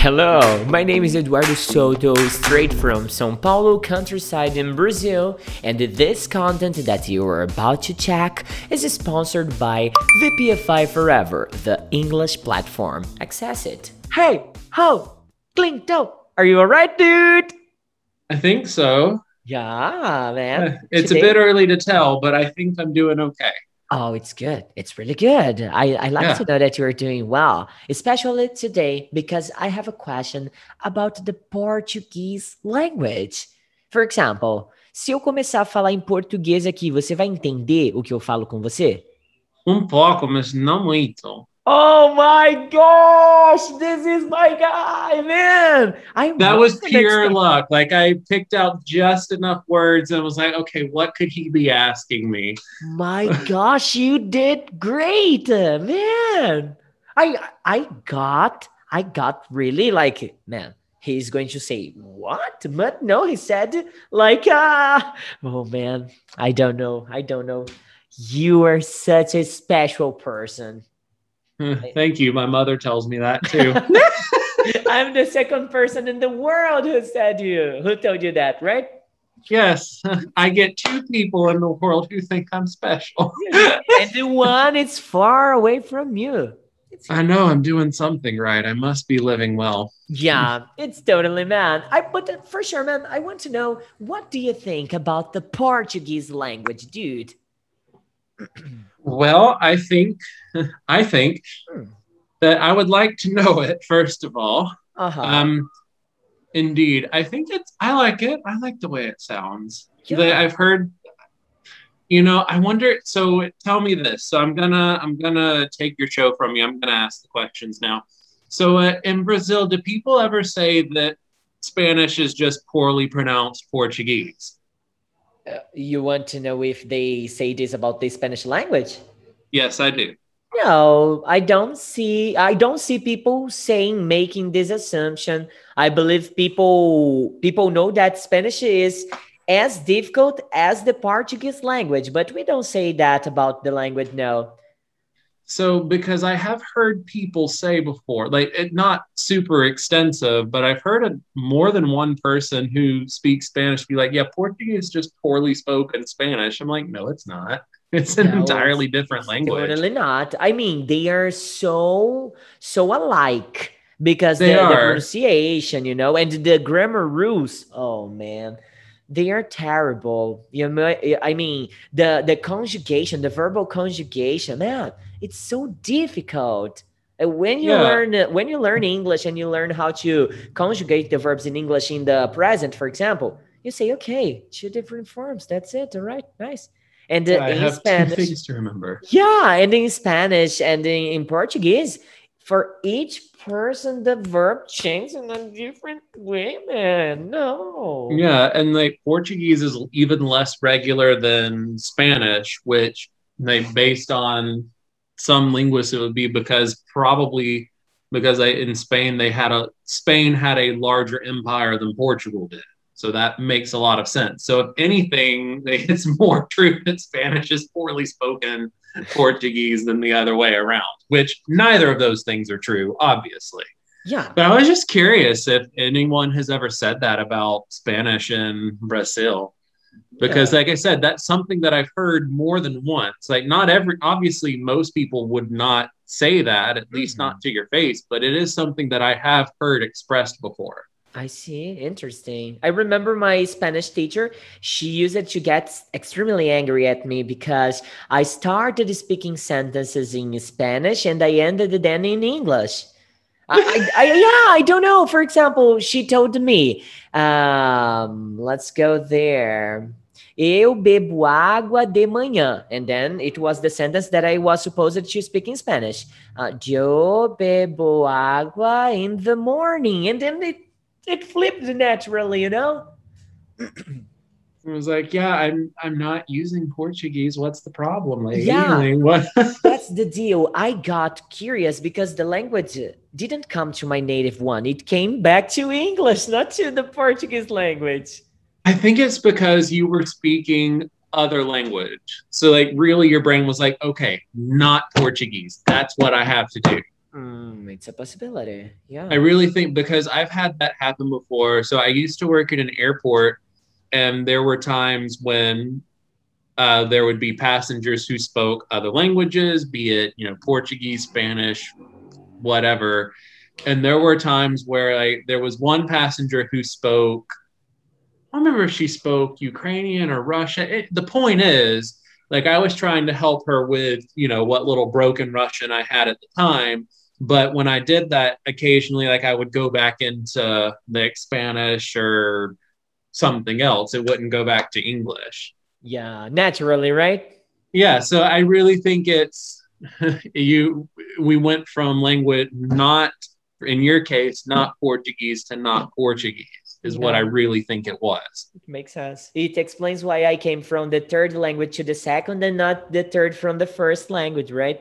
Hello, my name is Eduardo Soto, straight from São Paulo countryside in Brazil, and this content that you are about to check is sponsored by VPFI Forever, the English platform. Access it. Hey, ho, Clinto, are you alright, dude? I think so. Yeah, man. Uh, it's Today- a bit early to tell, but I think I'm doing okay. Oh, it's good. It's really good. I, I like Yeah. to know that you're doing well, especially today because I have a question about the Portuguese language. For example, se eu começar a falar em português aqui, você vai entender o que eu falo com você? Um pouco, mas não muito. Oh my gosh, this is my guy, man. I That was pure luck. Like I picked out just enough words and was like, okay, what could he be asking me? My gosh, you did great, uh, man. I I got I got really like man. He's going to say what? But no, he said like ah. oh man, I don't know. I don't know. You are such a special person. Hmm, thank you. My mother tells me that too. I'm the second person in the world who said you who told you that, right? yes, I get two people in the world who think I'm special. and the one is far away from you. It's I know I'm doing something right. I must be living well. Yeah, it's totally man. I but for sure, man. I want to know what do you think about the Portuguese language, dude? Well, I think I think Hmm. that I would like to know it first of all. Uh huh. Um, indeed, I think it's. I like it. I like the way it sounds. Yeah. The- I've heard. You know, I wonder. So, tell me this. So, I'm gonna, I'm gonna take your show from you. I'm gonna ask the questions now. So, uh, in Brazil, do people ever say that Spanish is just poorly pronounced Portuguese? Uh, you want to know if they say this about the Spanish language? Yes, I do. No, I don't see. I don't see people saying making this assumption. I believe people people know that Spanish is as difficult as the Portuguese language, but we don't say that about the language. No. So, because I have heard people say before, like it, not super extensive, but I've heard a, more than one person who speaks Spanish be like, "Yeah, Portuguese is just poorly spoken Spanish." I'm like, "No, it's not. It's an No, entirely it's different language." Totally not. I mean, they are so so alike because They the, the pronunciation, you know, and the grammar rules. Oh man, they are terrible. You know, I mean, the the conjugation, the verbal conjugation, man, it's so difficult. When you Yeah. learn when you learn English and you learn how to conjugate the verbs in English in the present, for example, you say, okay, two different forms. That's it. All right, nice. And uh, I in have Spanish, two things to remember. yeah, and in Spanish and in, in Portuguese, for each person, the verb changes in a different way, man. No. Yeah, and like Portuguese is even less regular than Spanish, which they based on some linguists it would be because probably because in Spain they had a Spain had a larger empire than Portugal did. So that makes a lot of sense. So if anything, it's more true that Spanish is poorly spoken Portuguese than the other way around, which neither of those things are true, obviously. Yeah. But I was just curious if anyone has ever said that about Spanish in Brazil. Because, like I said, that's something that I've heard more than once. Like, not every, obviously, most people would not say that, at least Mhm. not to your face, but it is something that I have heard expressed before. I see. Interesting. I remember my Spanish teacher. She used it to get extremely angry at me because I started speaking sentences in Spanish and I ended them in English. I, I, I, yeah, I don't know. For example, she told me, um, let's go there. Eu bebo água de manhã. And then it was the sentence that I was supposed to speak in Spanish. Uh, Yo bebo água in the morning. And then it it flipped naturally, you know? I was like, yeah, I'm I'm not using Portuguese. What's the problem, Like, Yeah. What? That's the deal. I got curious because the language didn't come to my native one. It came back to English, not to the Portuguese language. I think it's because you were speaking other language. So like really your brain was like, okay, not Portuguese. That's what I have to do. Mm, it's a possibility. Yeah. I really think because I've had that happen before. So I used to work at an airport, and there were times when uh, there would be passengers who spoke other languages, be it you know Portuguese, Spanish, whatever. And there were times where like there was one passenger who spoke. I remember if she spoke Ukrainian or Russian. It, the point is, like I was trying to help her with you know what little broken Russian I had at the time but when I did that, occasionally, like I would go back into the Spanish or something else. It wouldn't go back to English. Yeah, naturally, right? Yeah. So I really think it's you. We went from language not in your case not Portuguese to not Portuguese is what I really think it was. It makes sense. It explains why I came from the third language to the second and not the third from the first language, right?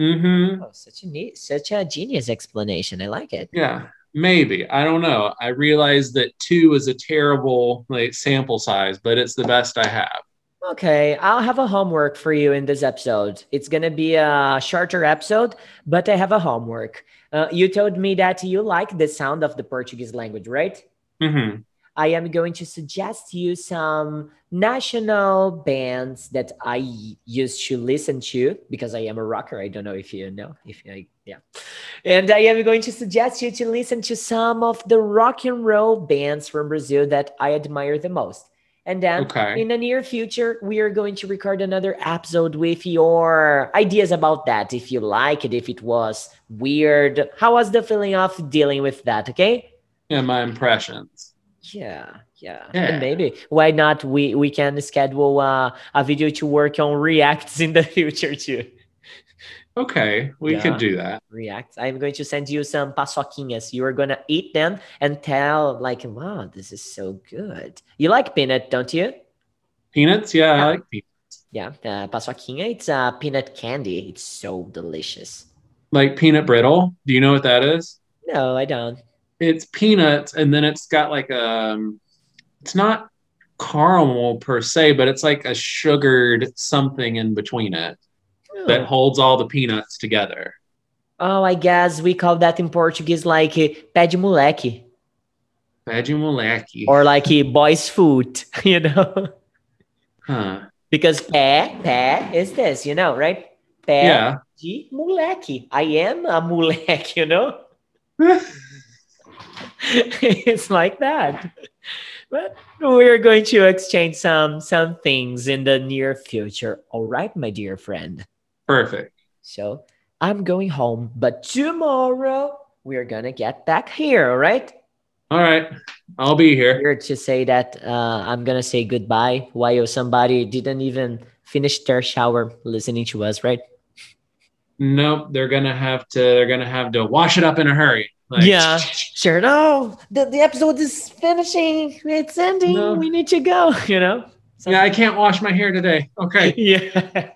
Mm-hmm. Oh, such a neat, such a genius explanation. I like it. Yeah, maybe. I don't know. I realize that two is a terrible like sample size, but it's the best I have. Okay, I'll have a homework for you in this episode. It's gonna be a shorter episode, but I have a homework. Uh, you told me that you like the sound of the Portuguese language, right? Mm-hmm. I am going to suggest you some national bands that I used to listen to because I am a rocker. I don't know if you know, if I, yeah. And I am going to suggest you to listen to some of the rock and roll bands from Brazil that I admire the most. And then Okay. in the near future, we are going to record another episode with your ideas about that. If you like it, if it was weird, how was the feeling of dealing with that? Okay. Yeah, my impressions. Yeah, yeah. Yeah. And maybe why not we we can schedule uh, a video to work on reacts in the future too. Okay, we Yeah. could do that. Reacts. I'm going to send you some paçoquinhas. You are gonna eat them and tell like, wow, this is so good. You like peanut, don't you? Peanuts? Yeah, Yeah. I like peanuts. Yeah, uh, paçoquinha. It's uh, peanut candy. It's so delicious. Like peanut brittle. Do you know what that is? No, I don't. It's peanuts, and then it's got like um, it's not caramel per se, but it's like a sugared something in between it that holds all the peanuts together. Oh, I guess we call that in Portuguese like pé de moleque pé de moleque. or like boy's food, you know. huh. Because pé, pé is this, you know, right? Pé Yeah. de moleque. I am a moleque, you know? it's like that. But we're going to exchange some some things in the near future. All right, my dear friend. Perfect. So I'm going home, but tomorrow we're gonna get back here, all right? All right. I'll be here. Here to say that uh, I'm gonna say goodbye while somebody didn't even finish their shower listening to us, right? Nope. They're gonna have to. They're gonna have to wash it up in a hurry. Like, Yeah. Sure. No, the, the episode is finishing. It's ending. No. We need to go, you know? So- Yeah, I can't wash my hair today. Okay. yeah.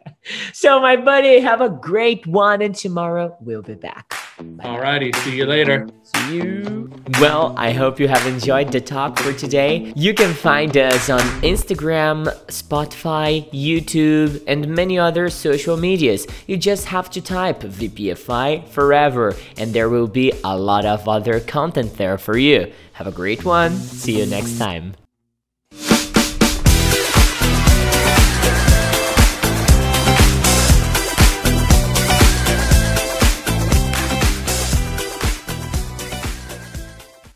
So, my buddy, have a great one. And tomorrow we'll be back. Alrighty. See you later. See you. Well, I hope you have enjoyed the talk for today. You can find us on Instagram, Spotify, YouTube, and many other social medias. You just have to type VPFI forever, and there will be a lot of other content there for you. Have a great one. See you next time.